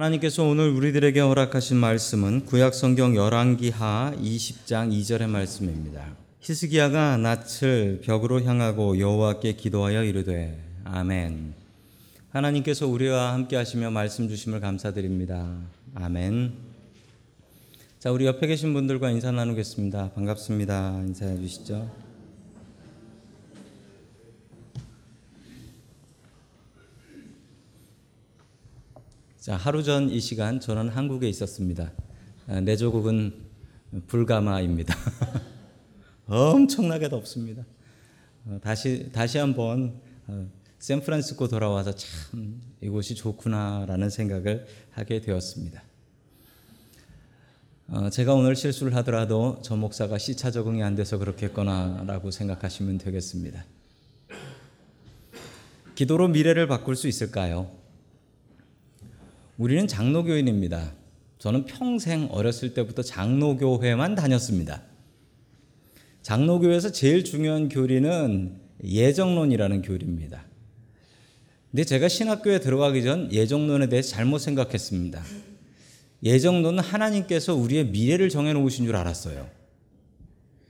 하나님께서 오늘 우리들에게 허락하신 말씀은 구약 성경 열왕기하 20장 2절의 말씀입니다. 히스기야가 낯을 벽으로 향하고 여호와께 기도하여 이르되 아멘. 하나님께서 우리와 함께 하시며 말씀 주심을 감사드립니다. 아멘. 자, 우리 옆에 계신 분들과 인사 나누겠습니다. 반갑습니다. 인사해 주시죠. 자, 하루 전 이 시간 저는 한국에 있었습니다. 아, 내 조국은 불가마입니다. 엄청나게 덥습니다. 어, 다시 다시 한번 어, 샌프란시스코 돌아와서 참 이곳이 좋구나라는 생각을 하게 되었습니다. 어, 제가 오늘 실수를 하더라도 저 목사가 시차 적응이 안 돼서 그렇겠거나라고 생각하시면 되겠습니다. 기도로 미래를 바꿀 수 있을까요? 우리는 장로교인입니다. 저는 평생 어렸을 때부터 장로교회만 다녔습니다. 장로교에서 제일 중요한 교리는 예정론이라는 교리입니다. 근데 제가 신학교에 들어가기 전 예정론에 대해 잘못 생각했습니다. 예정론은 하나님께서 우리의 미래를 정해 놓으신 줄 알았어요.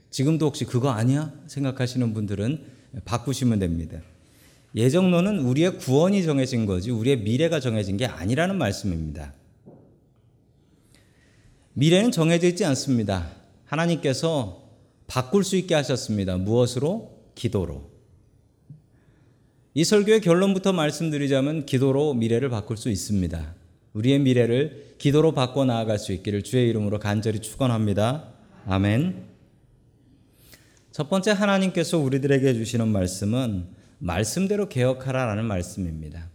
지금도 혹시 그거 아니야? 생각하시는 분들은 바꾸시면 됩니다. 예정론은 우리의 구원이 정해진 거지 우리의 미래가 정해진 게 아니라는 말씀입니다. 미래는 정해져 있지 않습니다. 하나님께서 바꿀 수 있게 하셨습니다. 무엇으로? 기도로. 이 설교의 결론부터 말씀드리자면 기도로 미래를 바꿀 수 있습니다. 우리의 미래를 기도로 바꿔 나아갈 수 있기를 주의 이름으로 간절히 축원합니다. 아멘. 첫 번째 하나님께서 우리들에게 주시는 말씀은 말씀대로 개혁하라라는 말씀입니다.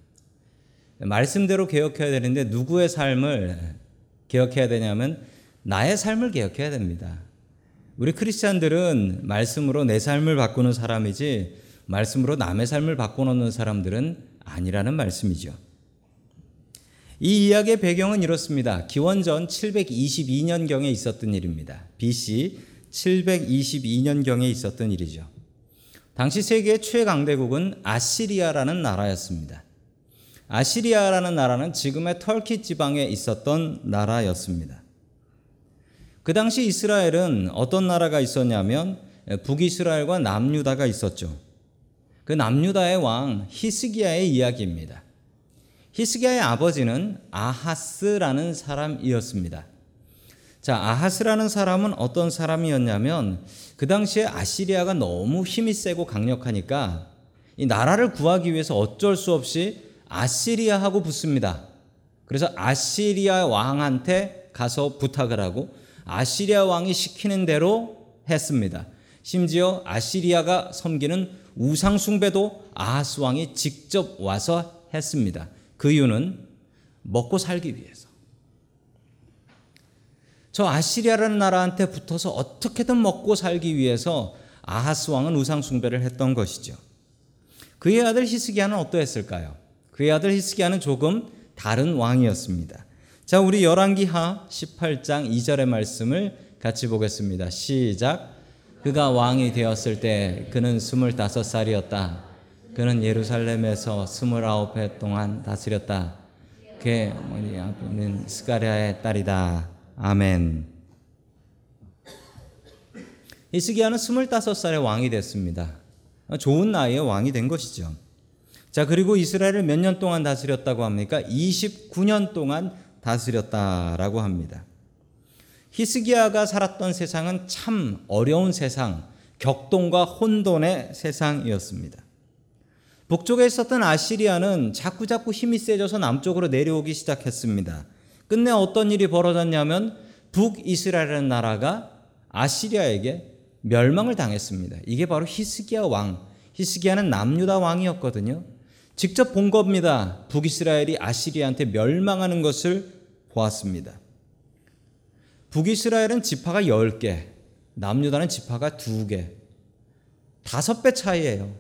말씀대로 개혁해야 되는데 누구의 삶을 개혁해야 되냐면 나의 삶을 개혁해야 됩니다. 우리 크리스찬들은 말씀으로 내 삶을 바꾸는 사람이지 말씀으로 남의 삶을 바꿔놓는 사람들은 아니라는 말씀이죠. 이 이야기의 배경은 이렇습니다. 기원전 722년경에 있었던 일입니다. BC 722년경에 있었던 일이죠. 당시 세계 최강대국은 아시리아라는 나라였습니다. 아시리아라는 나라는 지금의 터키 지방에 있었던 나라였습니다. 그 당시 이스라엘은 어떤 나라가 있었냐면 북이스라엘과 남유다가 있었죠. 그 남유다의 왕 히스기야의 이야기입니다. 히스기야의 아버지는 아하스라는 사람이었습니다. 자, 아하스라는 사람은 어떤 사람이었냐면 그 당시에 아시리아가 너무 힘이 세고 강력하니까 이 나라를 구하기 위해서 어쩔 수 없이 아시리아하고 붙습니다. 그래서 아시리아 왕한테 가서 부탁을 하고 아시리아 왕이 시키는 대로 했습니다. 심지어 아시리아가 섬기는 우상숭배도 아하스 왕이 직접 와서 했습니다. 그 이유는 먹고 살기 위해서. 저 아시리아라는 나라한테 붙어서 어떻게든 먹고 살기 위해서 아하스 왕은 우상 숭배를 했던 것이죠. 그의 아들 히스기야는 어떠했을까요? 그의 아들 히스기야는 조금 다른 왕이었습니다. 자, 우리 열왕기하 18장 2절의 말씀을 같이 보겠습니다. 시작. 그가 왕이 되었을 때 그는 25살이었다. 그는 예루살렘에서 29해 동안 다스렸다. 그의 어머니 아버지는 스가랴의 딸이다. 아멘. 히스기야는 25살의 왕이 됐습니다. 좋은 나이에 왕이 된 것이죠. 자, 그리고 이스라엘을 몇 년 동안 다스렸다고 합니까? 29년 동안 다스렸다라고 합니다. 히스기야가 살았던 세상은 참 어려운 세상, 격동과 혼돈의 세상이었습니다. 북쪽에 있었던 아시리아는 자꾸자꾸 힘이 세져서 남쪽으로 내려오기 시작했습니다. 끝내 어떤 일이 벌어졌냐면 북이스라엘이라는 나라가 아시리아에게 멸망을 당했습니다. 이게 바로 히스기야 왕. 히스기야는 남유다 왕이었거든요. 직접 본 겁니다. 북이스라엘이 아시리아한테 멸망하는 것을 보았습니다. 북이스라엘은 지파가 10개, 남유다는 지파가 2개. 다섯 배 차이예요.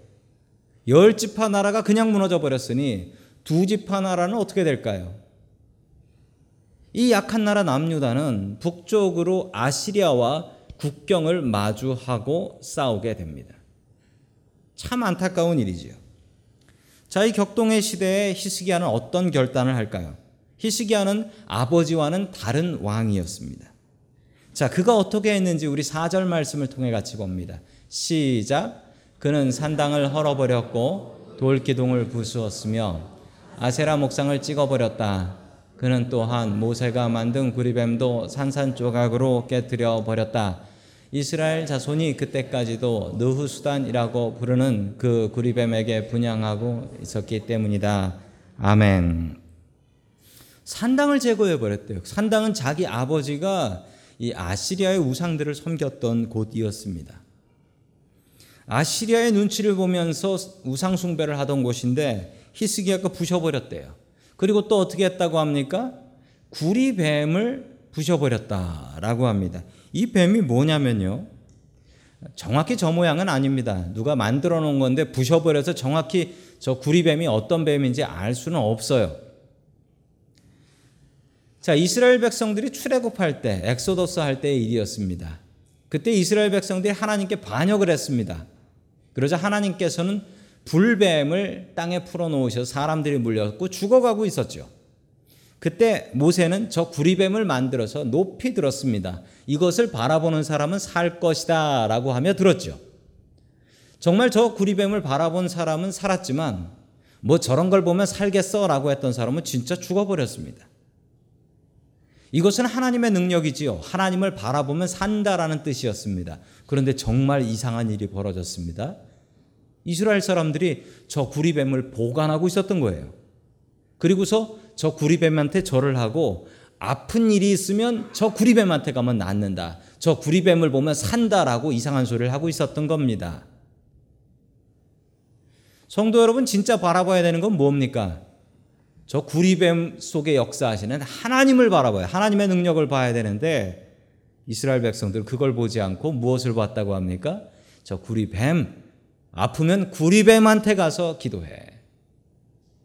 열 지파 나라가 그냥 무너져 버렸으니 두 지파 나라는 어떻게 될까요? 이 약한 나라 남유다는 북쪽으로 아시리아와 국경을 마주하고 싸우게 됩니다. 참 안타까운 일이지요. 자, 이 격동의 시대에 히스기야는 어떤 결단을 할까요? 히스기야는 아버지와는 다른 왕이었습니다. 자, 그가 어떻게 했는지 우리 4절 말씀을 통해 같이 봅니다. 시작. 그는 산당을 헐어버렸고 돌기둥을 부수었으며 아세라 목상을 찍어버렸다. 그는 또한 모세가 만든 구리뱀도 산산조각으로 깨뜨려 버렸다. 이스라엘 자손이 그때까지도 느후수단이라고 부르는 그 구리뱀에게 분양하고 있었기 때문이다. 아멘. 산당을 제거해 버렸대요. 산당은 자기 아버지가 이 아시리아의 우상들을 섬겼던 곳이었습니다. 아시리아의 눈치를 보면서 우상 숭배를 하던 곳인데 히스기야가 부셔버렸대요. 그리고 또 어떻게 했다고 합니까? 구리뱀을 부셔버렸다라고 합니다. 이 뱀이 뭐냐면요. 정확히 저 모양은 아닙니다. 누가 만들어 놓은 건데 부셔버려서 정확히 저 구리뱀이 어떤 뱀인지 알 수는 없어요. 자, 이스라엘 백성들이 출애굽할 때, 엑소더스 할 때의 일이었습니다. 그때 이스라엘 백성들이 하나님께 반역을 했습니다. 그러자 하나님께서는 불뱀을 땅에 풀어 놓으셔서 사람들이 물렸고 죽어가고 있었죠. 그때 모세는 저 구리뱀을 만들어서 높이 들었습니다. 이것을 바라보는 사람은 살 것이다 라고 하며 들었죠. 정말 저 구리뱀을 바라본 사람은 살았지만 뭐 저런 걸 보면 살겠어 라고 했던 사람은 진짜 죽어버렸습니다. 이것은 하나님의 능력이지요. 하나님을 바라보면 산다라는 뜻이었습니다. 그런데 정말 이상한 일이 벌어졌습니다. 이스라엘 사람들이 저 구리뱀을 보관하고 있었던 거예요. 그리고서 저 구리뱀한테 절을 하고 아픈 일이 있으면 저 구리뱀한테 가면 낫는다. 저 구리뱀을 보면 산다라고 이상한 소리를 하고 있었던 겁니다. 성도 여러분 진짜 바라봐야 되는 건 뭡니까? 저 구리뱀 속에 역사하시는 하나님을 바라봐요. 하나님의 능력을 봐야 되는데 이스라엘 백성들 그걸 보지 않고 무엇을 봤다고 합니까? 저 구리뱀 아프면 구리뱀한테 가서 기도해.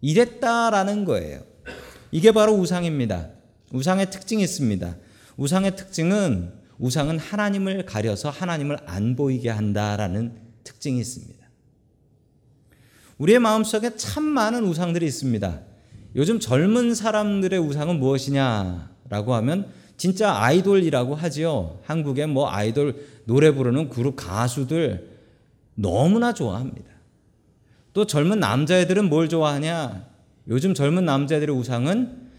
이랬다라는 거예요. 이게 바로 우상입니다. 우상의 특징이 있습니다. 우상의 특징은 우상은 하나님을 가려서 하나님을 안 보이게 한다라는 특징이 있습니다. 우리의 마음속에 참 많은 우상들이 있습니다. 요즘 젊은 사람들의 우상은 무엇이냐라고 하면 진짜 아이돌이라고 하지요. 한국에 뭐 아이돌 노래 부르는 그룹 가수들 너무나 좋아합니다. 또 젊은 남자애들은 뭘 좋아하냐? 요즘 젊은 남자애들의 우상은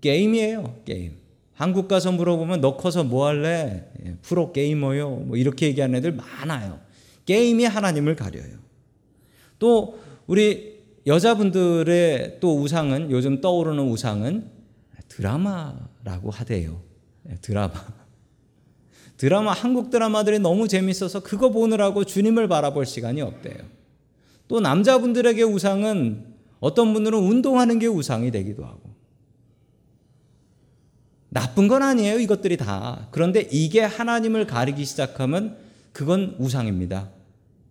게임이에요. 게임. 한국 가서 물어보면 너 커서 뭐 할래? 예, 프로 게이머요. 뭐 이렇게 얘기하는 애들 많아요. 게임이 하나님을 가려요. 또 우리 여자분들의 또 우상은 요즘 떠오르는 우상은 드라마라고 하대요. 예, 드라마. 드라마 한국 드라마들이 너무 재밌어서 그거 보느라고 주님을 바라볼 시간이 없대요. 또 남자분들에게 우상은 어떤 분들은 운동하는 게 우상이 되기도 하고. 나쁜 건 아니에요, 이것들이 다. 그런데 이게 하나님을 가리기 시작하면 그건 우상입니다.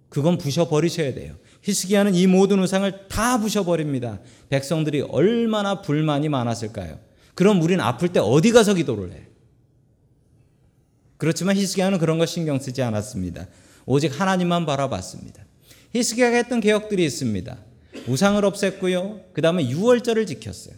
그건 부셔버리셔야 돼요. 히스기야는 이 모든 우상을 다 부셔버립니다. 백성들이 얼마나 불만이 많았을까요? 그럼 우리는 아플 때 어디 가서 기도를 해? 그렇지만 히스기야는 그런 거 신경 쓰지 않았습니다. 오직 하나님만 바라봤습니다. 히스기야가 했던 개혁들이 있습니다. 우상을 없앴고요. 그 다음에 6월절을 지켰어요.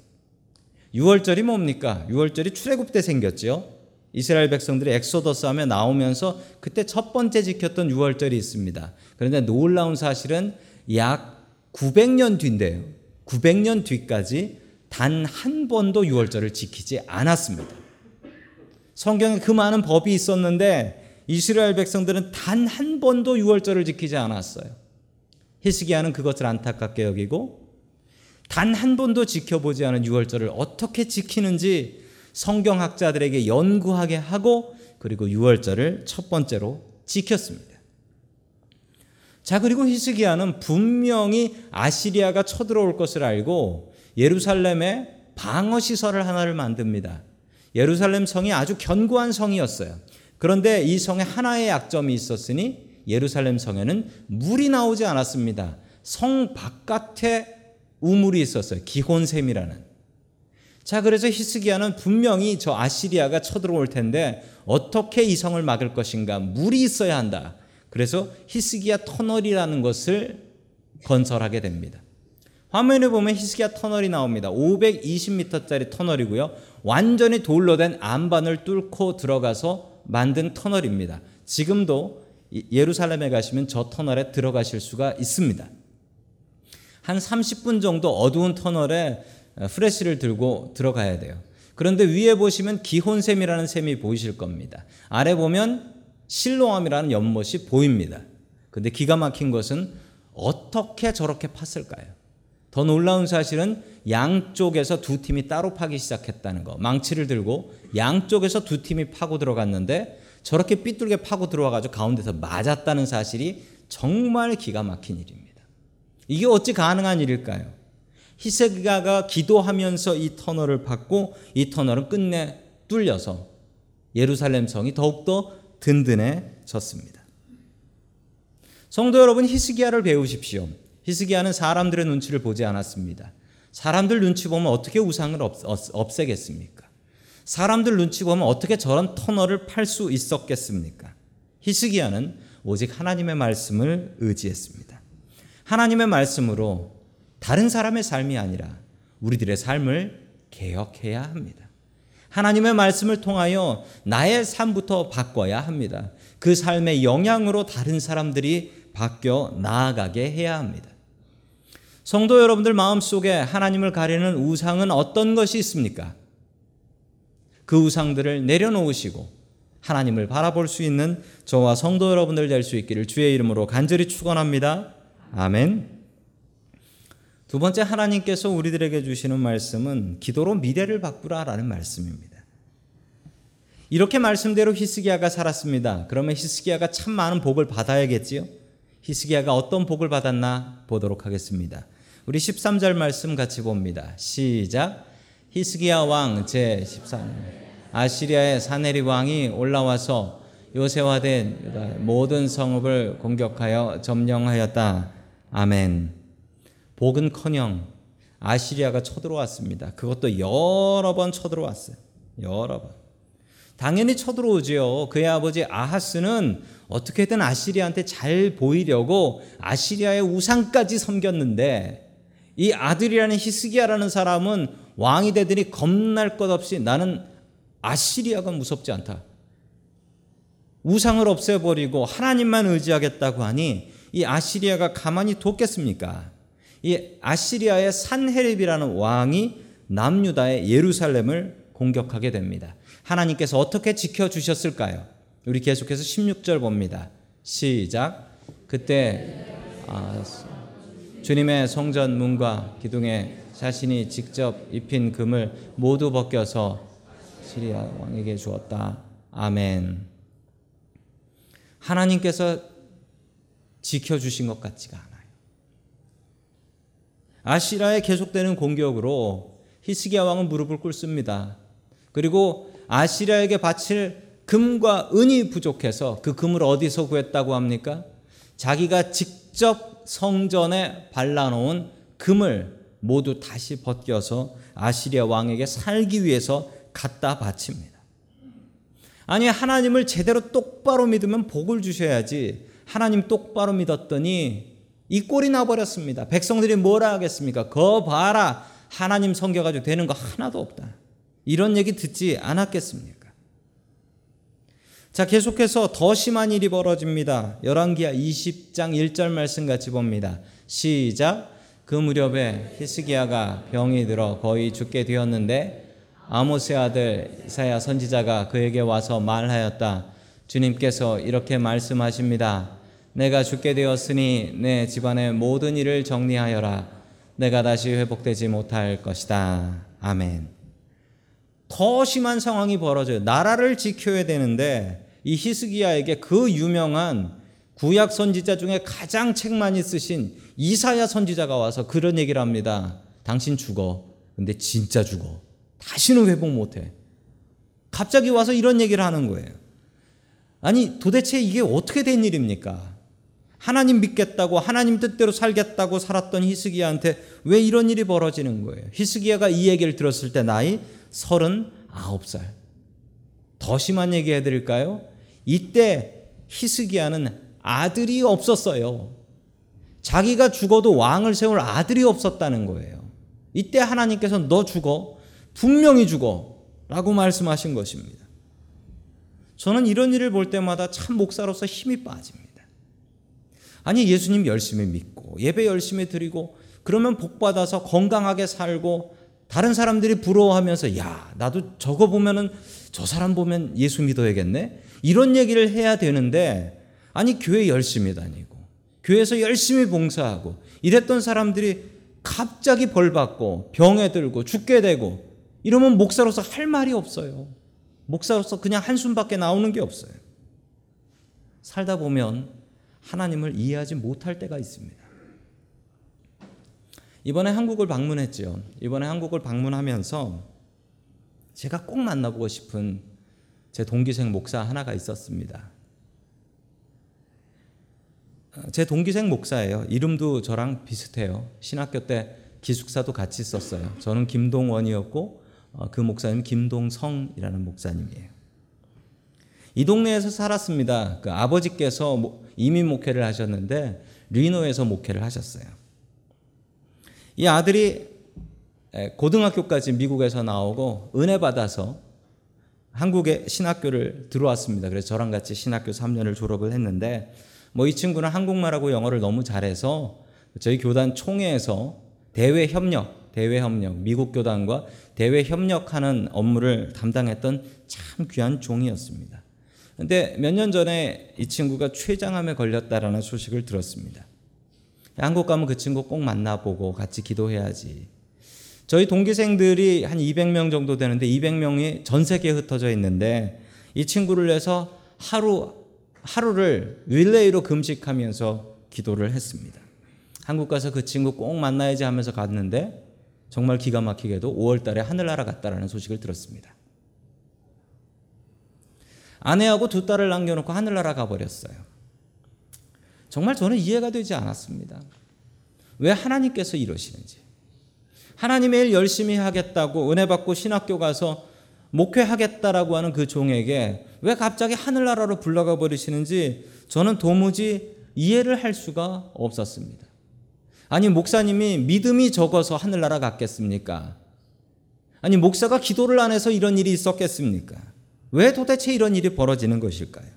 6월절이 뭡니까? 6월절이 출애굽 때 생겼죠. 이스라엘 백성들이 엑소더스 하며 나오면서 그때 첫 번째 지켰던 유월절이 있습니다. 그런데 놀라운 사실은 약 900년 뒤인데요. 900년 뒤까지 단 한 번도 유월절을 지키지 않았습니다. 성경에 그 많은 법이 있었는데 이스라엘 백성들은 단 한 번도 유월절을 지키지 않았어요. 히스기야는 그것을 안타깝게 여기고 단 한 번도 지켜보지 않은 유월절을 어떻게 지키는지 성경학자들에게 연구하게 하고 그리고 유월절을 첫 번째로 지켰습니다. 자, 그리고 히스기야는 분명히 아시리아가 쳐들어올 것을 알고 예루살렘에 방어 시설을 하나를 만듭니다. 예루살렘 성이 아주 견고한 성이었어요. 그런데 이 성에 하나의 약점이 있었으니 예루살렘 성에는 물이 나오지 않았습니다. 성 바깥에 우물이 있었어요. 기혼샘이라는. 자, 그래서 히스기야는 분명히 저 아시리아가 쳐들어올 텐데 어떻게 이 성을 막을 것인가? 물이 있어야 한다. 그래서 히스기야 터널이라는 것을 건설하게 됩니다. 화면에 보면 히스기야 터널이 나옵니다. 520m짜리 터널이고요. 완전히 돌로 된 안반을 뚫고 들어가서 만든 터널입니다. 지금도 예루살렘에 가시면 저 터널에 들어가실 수가 있습니다. 한 30분 정도 어두운 터널에 프레시를 들고 들어가야 돼요. 그런데 위에 보시면 기혼샘이라는 샘이 보이실 겁니다. 아래 보면 실로암이라는 연못이 보입니다. 근데 기가 막힌 것은 어떻게 저렇게 팠을까요? 더 놀라운 사실은 양쪽에서 두 팀이 따로 파기 시작했다는 거. 망치를 들고 양쪽에서 두 팀이 파고 들어갔는데 저렇게 삐뚤게 파고 들어와가지고 가운데서 맞았다는 사실이 정말 기가 막힌 일입니다. 이게 어찌 가능한 일일까요? 히세기야가 기도하면서 이 터널을 받고 이 터널은 끝내 뚫려서 예루살렘 성이 더욱더 든든해졌습니다. 성도 여러분 히스기야를 배우십시오. 히스기야는 사람들의 눈치를 보지 않았습니다. 사람들 눈치 보면 어떻게 우상을 없, 애겠습니까 사람들 눈치 보면 어떻게 저런 터널을 팔 수 있었겠습니까? 히스기야는 오직 하나님의 말씀을 의지했습니다. 하나님의 말씀으로 다른 사람의 삶이 아니라 우리들의 삶을 개혁해야 합니다. 하나님의 말씀을 통하여 나의 삶부터 바꿔야 합니다. 그 삶의 영향으로 다른 사람들이 바뀌어 나아가게 해야 합니다. 성도 여러분들 마음속에 하나님을 가리는 우상은 어떤 것이 있습니까? 그 우상들을 내려놓으시고 하나님을 바라볼 수 있는 저와 성도 여러분들 될 수 있기를 주의 이름으로 간절히 축원합니다. 아멘. 두 번째 하나님께서 우리들에게 주시는 말씀은 기도로 미래를 바꾸라라는 말씀입니다. 이렇게 말씀대로 히스기야가 살았습니다. 그러면 히스기야가 참 많은 복을 받아야겠지요? 히스기야가 어떤 복을 받았나 보도록 하겠습니다. 우리 13절 말씀 같이 봅니다. 시작. 히스기야 왕 제13 아시리아의 사네리 왕이 올라와서 요새화된 모든 성읍을 공격하여 점령하였다. 아멘. 복은커녕 아시리아가 쳐들어왔습니다. 그것도 여러 번 쳐들어왔어요. 여러 번. 당연히 쳐들어오지요. 그의 아버지 아하스는 어떻게든 아시리아한테 잘 보이려고 아시리아의 우상까지 섬겼는데 이 아들이라는 히스기야라는 사람은 왕이 되더니 겁날 것 없이 나는 아시리아가 무섭지 않다. 우상을 없애버리고 하나님만 의지하겠다고 하니 이 아시리아가 가만히 뒀겠습니까? 이 아시리아의 산헤립이라는 왕이 남유다의 예루살렘을 공격하게 됩니다. 하나님께서 어떻게 지켜 주셨을까요? 우리 계속해서 16절 봅니다. 시작. 그때 아, 주님의 성전 문과 기둥에 자신이 직접 입힌 금을 모두 벗겨서 시리아 왕에게 주었다. 아멘. 하나님께서 지켜 주신 것 같지가 않아. 아시라의 계속되는 공격으로 히스기야 왕은 무릎을 꿇습니다. 그리고 아시라에게 바칠 금과 은이 부족해서 그 금을 어디서 구했다고 합니까? 자기가 직접 성전에 발라놓은 금을 모두 다시 벗겨서 아시리아 왕에게 살기 위해서 갖다 바칩니다. 아니 하나님을 제대로 똑바로 믿으면 복을 주셔야지 하나님 똑바로 믿었더니 이 꼴이 나버렸습니다. 백성들이 뭐라 하겠습니까? 거 봐라. 하나님 섬겨가지고 되는 거 하나도 없다. 이런 얘기 듣지 않았겠습니까? 자, 계속해서 더 심한 일이 벌어집니다. 열왕기하 20장 1절 말씀 같이 봅니다. 시작. 그 무렵에 히스기야가 병이 들어 거의 죽게 되었는데 아모스의 아들 이사야 선지자가 그에게 와서 말하였다. 주님께서 이렇게 말씀하십니다. 내가 죽게 되었으니 내 집안의 모든 일을 정리하여라. 내가 다시 회복되지 못할 것이다. 아멘. 더 심한 상황이 벌어져요. 나라를 지켜야 되는데 이 히스기야에게 그 유명한 구약 선지자 중에 가장 책 많이 쓰신 이사야 선지자가 와서 그런 얘기를 합니다. 당신 죽어. 근데 진짜 죽어. 다시는 회복 못 해. 갑자기 와서 이런 얘기를 하는 거예요. 아니, 도대체 이게 어떻게 된 일입니까? 하나님 믿겠다고 하나님 뜻대로 살겠다고 살았던 히스기야한테 왜 이런 일이 벌어지는 거예요? 히스기야가 이 얘기를 들었을 때 나이 39살. 더 심한 얘기 해드릴까요? 이때 히스기야는 아들이 없었어요. 자기가 죽어도 왕을 세울 아들이 없었다는 거예요. 이때 하나님께서 너 죽어. 분명히 죽어. 라고 말씀하신 것입니다. 저는 이런 일을 볼 때마다 참 목사로서 힘이 빠집니다. 아니, 예수님 열심히 믿고, 예배 열심히 드리고, 그러면 복받아서 건강하게 살고, 다른 사람들이 부러워하면서, 야, 나도 저거 보면은, 저 사람 보면 예수 믿어야겠네? 이런 얘기를 해야 되는데, 아니, 교회 열심히 다니고, 교회에서 열심히 봉사하고, 이랬던 사람들이 갑자기 벌 받고, 병에 들고, 죽게 되고, 이러면 목사로서 할 말이 없어요. 목사로서 그냥 한숨밖에 나오는 게 없어요. 살다 보면 하나님을 이해하지 못할 때가 있습니다. 이번에 한국을 방문했죠. 이번에 한국을 방문하면서 제가 꼭 만나보고 싶은 제 동기생 목사 하나가 있었습니다. 제 동기생 목사예요. 이름도 저랑 비슷해요. 신학교 때 기숙사도 같이 썼어요. 저는 김동원이었고 어, 그 목사님 김동성이라는 목사님이에요. 이 동네에서 살았습니다. 그 아버지께서 이민 목회를 하셨는데 리노에서 목회를 하셨어요. 이 아들이 고등학교까지 미국에서 나오고 은혜 받아서 한국의 신학교를 들어왔습니다. 그래서 저랑 같이 신학교 3년을 졸업을 했는데 뭐 이 친구는 한국말하고 영어를 너무 잘해서 저희 교단 총회에서 대외 협력, 대외 협력, 미국 교단과 대외 협력하는 업무를 담당했던 참 귀한 종이었습니다. 근데 몇 년 전에 이 친구가 췌장암에 걸렸다라는 소식을 들었습니다. 한국 가면 그 친구 꼭 만나보고 같이 기도해야지. 저희 동기생들이 한 200명 정도 되는데 200명이 전 세계에 흩어져 있는데 이 친구를 위해서 하루 하루를 릴레이로 금식하면서 기도를 했습니다. 한국 가서 그 친구 꼭 만나야지 하면서 갔는데 정말 기가 막히게도 5월 달에 하늘나라 갔다라는 소식을 들었습니다. 아내하고 두 딸을 남겨놓고 하늘나라 가버렸어요. 정말 저는 이해가 되지 않았습니다. 왜 하나님께서 이러시는지. 하나님의 일 열심히 하겠다고 은혜 받고 신학교 가서 목회하겠다라고 하는 그 종에게 왜 갑자기 하늘나라로 불러가 버리시는지 저는 도무지 이해를 할 수가 없었습니다. 아니, 목사님이 믿음이 적어서 하늘나라 갔겠습니까? 아니, 목사가 기도를 안 해서 이런 일이 있었겠습니까? 왜 도대체 이런 일이 벌어지는 것일까요?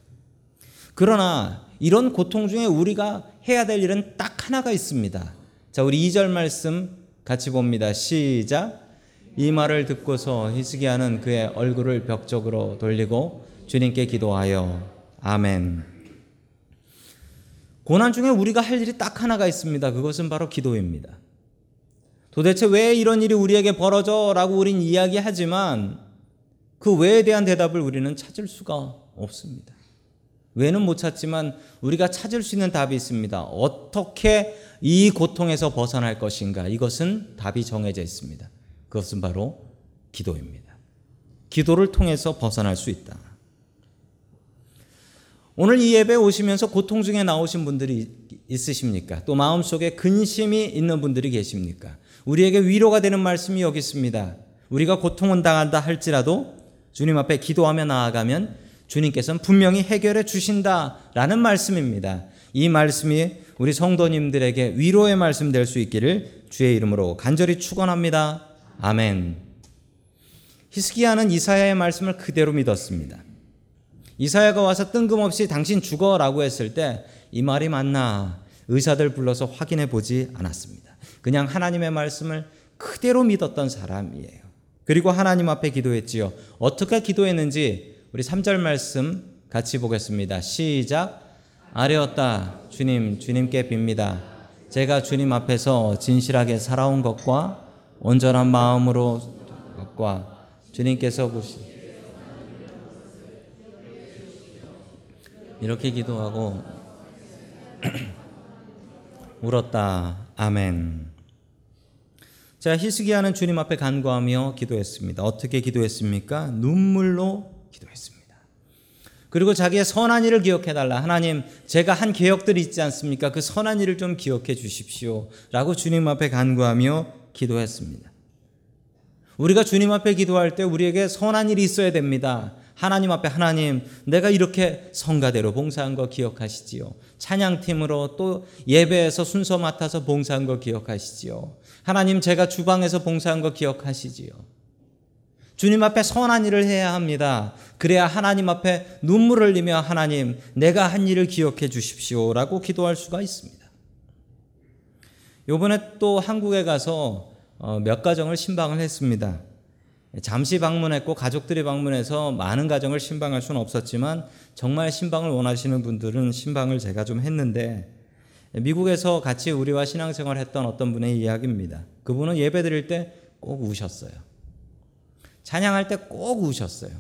그러나 이런 고통 중에 우리가 해야 될 일은 딱 하나가 있습니다. 자, 우리 2절 말씀 같이 봅니다. 시작. 이 말을 듣고서 히스기야는 그의 얼굴을 벽 쪽으로 돌리고 주님께 기도하여 아멘. 고난 중에 우리가 할 일이 딱 하나가 있습니다. 그것은 바로 기도입니다. 도대체 왜 이런 일이 우리에게 벌어져? 라고 우린 이야기하지만 그 왜에 대한 대답을 우리는 찾을 수가 없습니다. 왜는 못 찾지만 우리가 찾을 수 있는 답이 있습니다. 어떻게 이 고통에서 벗어날 것인가? 이것은 답이 정해져 있습니다. 그것은 바로 기도입니다. 기도를 통해서 벗어날 수 있다. 오늘 이 예배 오시면서 고통 중에 나오신 분들이 있으십니까? 또 마음속에 근심이 있는 분들이 계십니까? 우리에게 위로가 되는 말씀이 여기 있습니다. 우리가 고통은 당한다 할지라도 주님 앞에 기도하며 나아가면 주님께서는 분명히 해결해 주신다라는 말씀입니다. 이 말씀이 우리 성도님들에게 위로의 말씀 될 수 있기를 주의 이름으로 간절히 축원합니다. 아멘. 히스기야는 이사야의 말씀을 그대로 믿었습니다. 이사야가 와서 뜬금없이 당신 죽어라고 했을 때 이 말이 맞나 의사들 불러서 확인해 보지 않았습니다. 그냥 하나님의 말씀을 그대로 믿었던 사람이에요. 그리고 하나님 앞에 기도했지요. 어떻게 기도했는지 우리 3절 말씀 같이 보겠습니다. 시작. 아뢰었다. 주님, 주님께 빕니다. 제가 주님 앞에서 진실하게 살아온 것과 온전한 마음으로 것과 주님께서 보시 이렇게 기도하고 울었다. 아멘. 자, 히스기야는 주님 앞에 간구하며 기도했습니다. 어떻게 기도했습니까? 눈물로 기도했습니다. 그리고 자기의 선한 일을 기억해 달라. 하나님, 제가 한 계획들이 있지 않습니까? 그 선한 일을 좀 기억해 주십시오. 라고 주님 앞에 간구하며 기도했습니다. 우리가 주님 앞에 기도할 때 우리에게 선한 일이 있어야 됩니다. 하나님 앞에 하나님 내가 이렇게 성가대로 봉사한 거 기억하시지요. 찬양팀으로 또 예배에서 순서 맡아서 봉사한 거 기억하시지요. 하나님 제가 주방에서 봉사한 거 기억하시지요. 주님 앞에 선한 일을 해야 합니다. 그래야 하나님 앞에 눈물을 흘리며 하나님 내가 한 일을 기억해 주십시오라고 기도할 수가 있습니다. 요번에 또 한국에 가서 어, 몇 가정을 신방을 했습니다. 잠시 방문했고 가족들이 방문해서 많은 가정을 신방할 수는 없었지만 정말 신방을 원하시는 분들은 신방을 제가 좀 했는데 미국에서 같이 우리와 신앙생활 했던 어떤 분의 이야기입니다. 그분은 예배 드릴 때 꼭 우셨어요. 찬양할 때 꼭 우셨어요.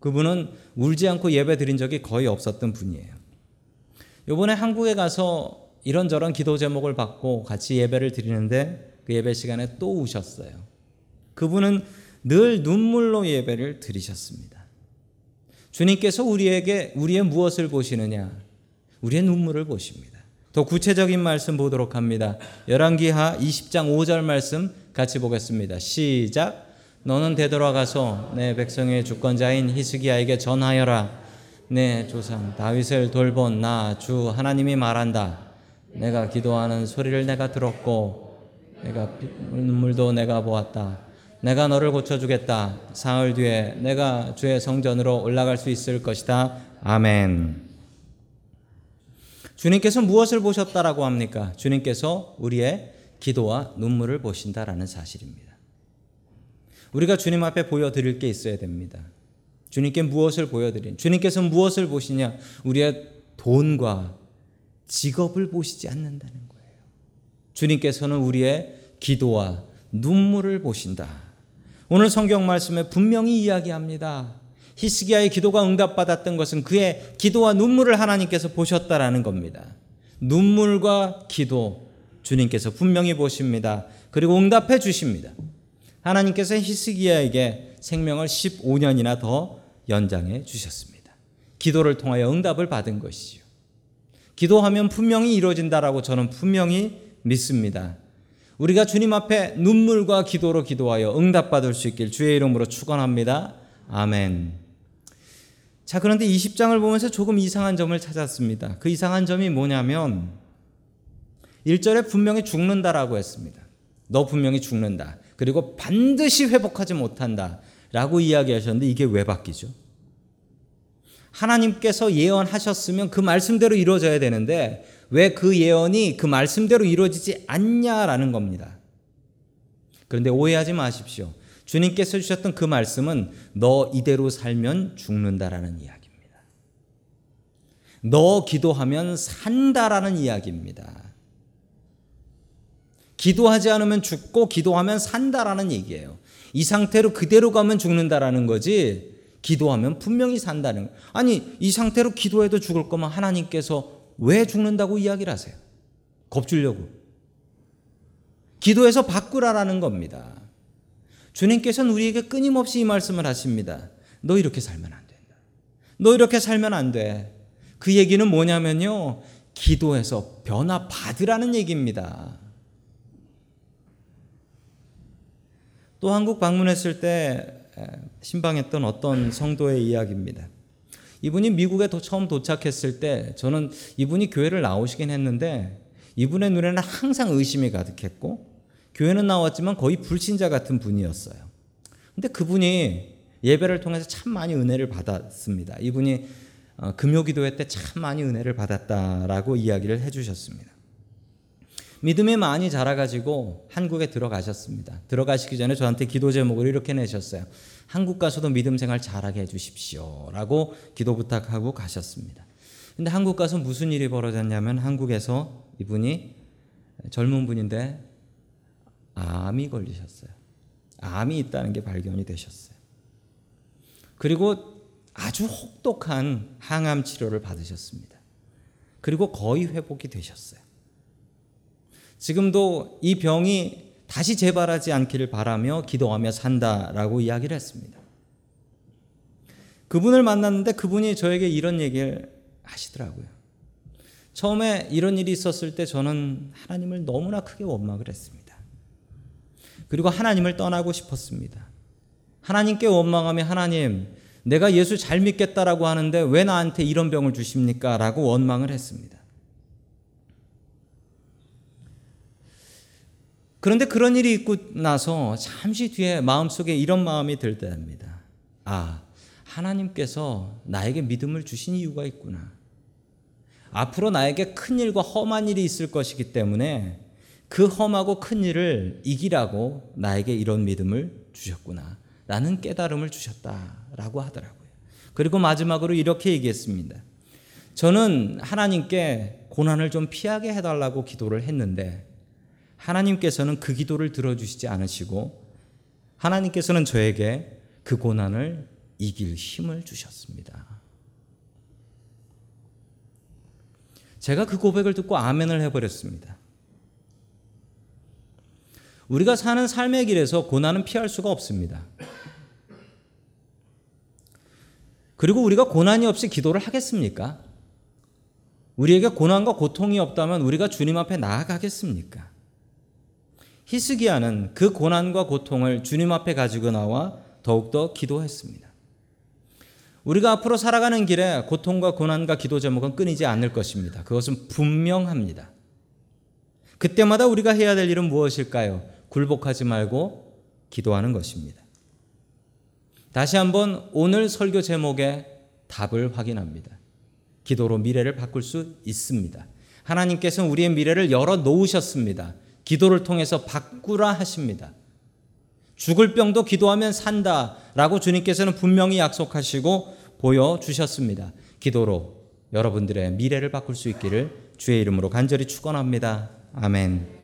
그분은 울지 않고 예배 드린 적이 거의 없었던 분이에요. 요번에 한국에 가서 이런저런 기도 제목을 받고 같이 예배를 드리는데 그 예배 시간에 또 우셨어요. 그분은 늘 눈물로 예배를 드리셨습니다. 주님께서 우리에게 우리의 무엇을 보시느냐? 우리의 눈물을 보십니다. 더 구체적인 말씀 보도록 합니다. 열왕기하 20장 5절 말씀 같이 보겠습니다. 시작. 너는 되돌아가서 내 백성의 주권자인 히스기야에게 전하여라. 내 조상 다윗을 돌본 나 주 하나님이 말한다. 내가 기도하는 소리를 내가 들었고 내가 눈물도 내가 보았다. 내가 너를 고쳐주겠다. 사흘 뒤에 내가 주의 성전으로 올라갈 수 있을 것이다. 아멘. 주님께서 무엇을 보셨다라고 합니까? 주님께서 우리의 기도와 눈물을 보신다라는 사실입니다. 우리가 주님 앞에 보여드릴 게 있어야 됩니다. 주님께 무엇을 보여드린? 주님께서 무엇을 보시냐? 우리의 돈과 직업을 보시지 않는다는 거예요. 주님께서는 우리의 기도와 눈물을 보신다. 오늘 성경 말씀에 분명히 이야기합니다. 히스기야의 기도가 응답받았던 것은 그의 기도와 눈물을 하나님께서 보셨다라는 겁니다. 눈물과 기도 주님께서 분명히 보십니다. 그리고 응답해 주십니다. 하나님께서 히스기야에게 생명을 15년이나 더 연장해 주셨습니다. 기도를 통하여 응답을 받은 것이지요. 기도하면 분명히 이루어진다라고 저는 분명히 믿습니다. 우리가 주님 앞에 눈물과 기도로 기도하여 응답받을 수 있길 주의 이름으로 축원합니다. 아멘. 자, 그런데 20장을 보면서 조금 이상한 점을 찾았습니다. 그 이상한 점이 뭐냐면 1절에 분명히 죽는다라고 했습니다. 너 분명히 죽는다. 그리고 반드시 회복하지 못한다. 라고 이야기하셨는데 이게 왜 바뀌죠? 하나님께서 예언하셨으면 그 말씀대로 이루어져야 되는데 왜 그 예언이 그 말씀대로 이루어지지 않냐라는 겁니다. 그런데 오해하지 마십시오. 주님께서 주셨던 그 말씀은 너 이대로 살면 죽는다라는 이야기입니다. 너 기도하면 산다라는 이야기입니다. 기도하지 않으면 죽고 기도하면 산다라는 얘기예요. 이 상태로 그대로 가면 죽는다라는 거지. 기도하면 분명히 산다는 거. 아니 이 상태로 기도해도 죽을 거면 하나님께서 왜 죽는다고 이야기를 하세요? 겁주려고. 기도해서 바꾸라라는 겁니다. 주님께서는 우리에게 끊임없이 이 말씀을 하십니다. 너 이렇게 살면 안 된다. 너 이렇게 살면 안 돼. 그 얘기는 뭐냐면요. 기도해서 변화 받으라는 얘기입니다. 또 한국 방문했을 때 신방했던 어떤 성도의 이야기입니다. 이분이 미국에 처음 도착했을 때 저는 이분이 교회를 나오시긴 했는데 이분의 눈에는 항상 의심이 가득했고 교회는 나왔지만 거의 불신자 같은 분이었어요. 근데 그분이 예배를 통해서 참 많이 은혜를 받았습니다. 이분이 어, 금요 기도회 때 참 많이 은혜를 받았다라고 이야기를 해주셨습니다. 믿음이 많이 자라가지고 한국에 들어가셨습니다. 들어가시기 전에 저한테 기도 제목을 이렇게 내셨어요. 한국 가서도 믿음 생활 잘하게 해주십시오. 라고 기도 부탁하고 가셨습니다. 근데 한국 가서 무슨 일이 벌어졌냐면 한국에서 이분이 젊은 분인데 암이 걸리셨어요. 암이 있다는 게 발견이 되셨어요. 그리고 아주 혹독한 항암 치료를 받으셨습니다. 그리고 거의 회복이 되셨어요. 지금도 이 병이 다시 재발하지 않기를 바라며 기도하며 산다라고 이야기를 했습니다. 그분을 만났는데 그분이 저에게 이런 얘기를 하시더라고요. 처음에 이런 일이 있었을 때 저는 하나님을 너무나 크게 원망을 했습니다. 그리고 하나님을 떠나고 싶었습니다. 하나님께 원망하며 하나님, 내가 예수 잘 믿겠다라고 하는데 왜 나한테 이런 병을 주십니까? 라고 원망을 했습니다. 그런데 그런 일이 있고 나서 잠시 뒤에 마음속에 이런 마음이 들 때입니다. 아, 하나님께서 나에게 믿음을 주신 이유가 있구나. 앞으로 나에게 큰 일과 험한 일이 있을 것이기 때문에 그 험하고 큰 일을 이기라고 나에게 이런 믿음을 주셨구나. 라는 깨달음을 주셨다라고 하더라고요. 그리고 마지막으로 이렇게 얘기했습니다. 저는 하나님께 고난을 좀 피하게 해달라고 기도를 했는데 하나님께서는 그 기도를 들어주시지 않으시고 하나님께서는 저에게 그 고난을 이길 힘을 주셨습니다. 제가 그 고백을 듣고 아멘을 해버렸습니다. 우리가 사는 삶의 길에서 고난은 피할 수가 없습니다. 그리고 우리가 고난이 없이 기도를 하겠습니까? 우리에게 고난과 고통이 없다면 우리가 주님 앞에 나아가겠습니까? 히스기야는 그 고난과 고통을 주님 앞에 가지고 나와 더욱더 기도했습니다. 우리가 앞으로 살아가는 길에 고통과 고난과 기도 제목은 끊이지 않을 것입니다. 그것은 분명합니다. 그때마다 우리가 해야 될 일은 무엇일까요? 굴복하지 말고 기도하는 것입니다. 다시 한번 오늘 설교 제목의 답을 확인합니다. 기도로 미래를 바꿀 수 있습니다. 하나님께서는 우리의 미래를 열어 놓으셨습니다. 기도를 통해서 바꾸라 하십니다. 죽을 병도 기도하면 산다 라고 주님께서는 분명히 약속하시고 보여주셨습니다. 기도로 여러분들의 미래를 바꿀 수 있기를 주의 이름으로 간절히 축원합니다. 아멘.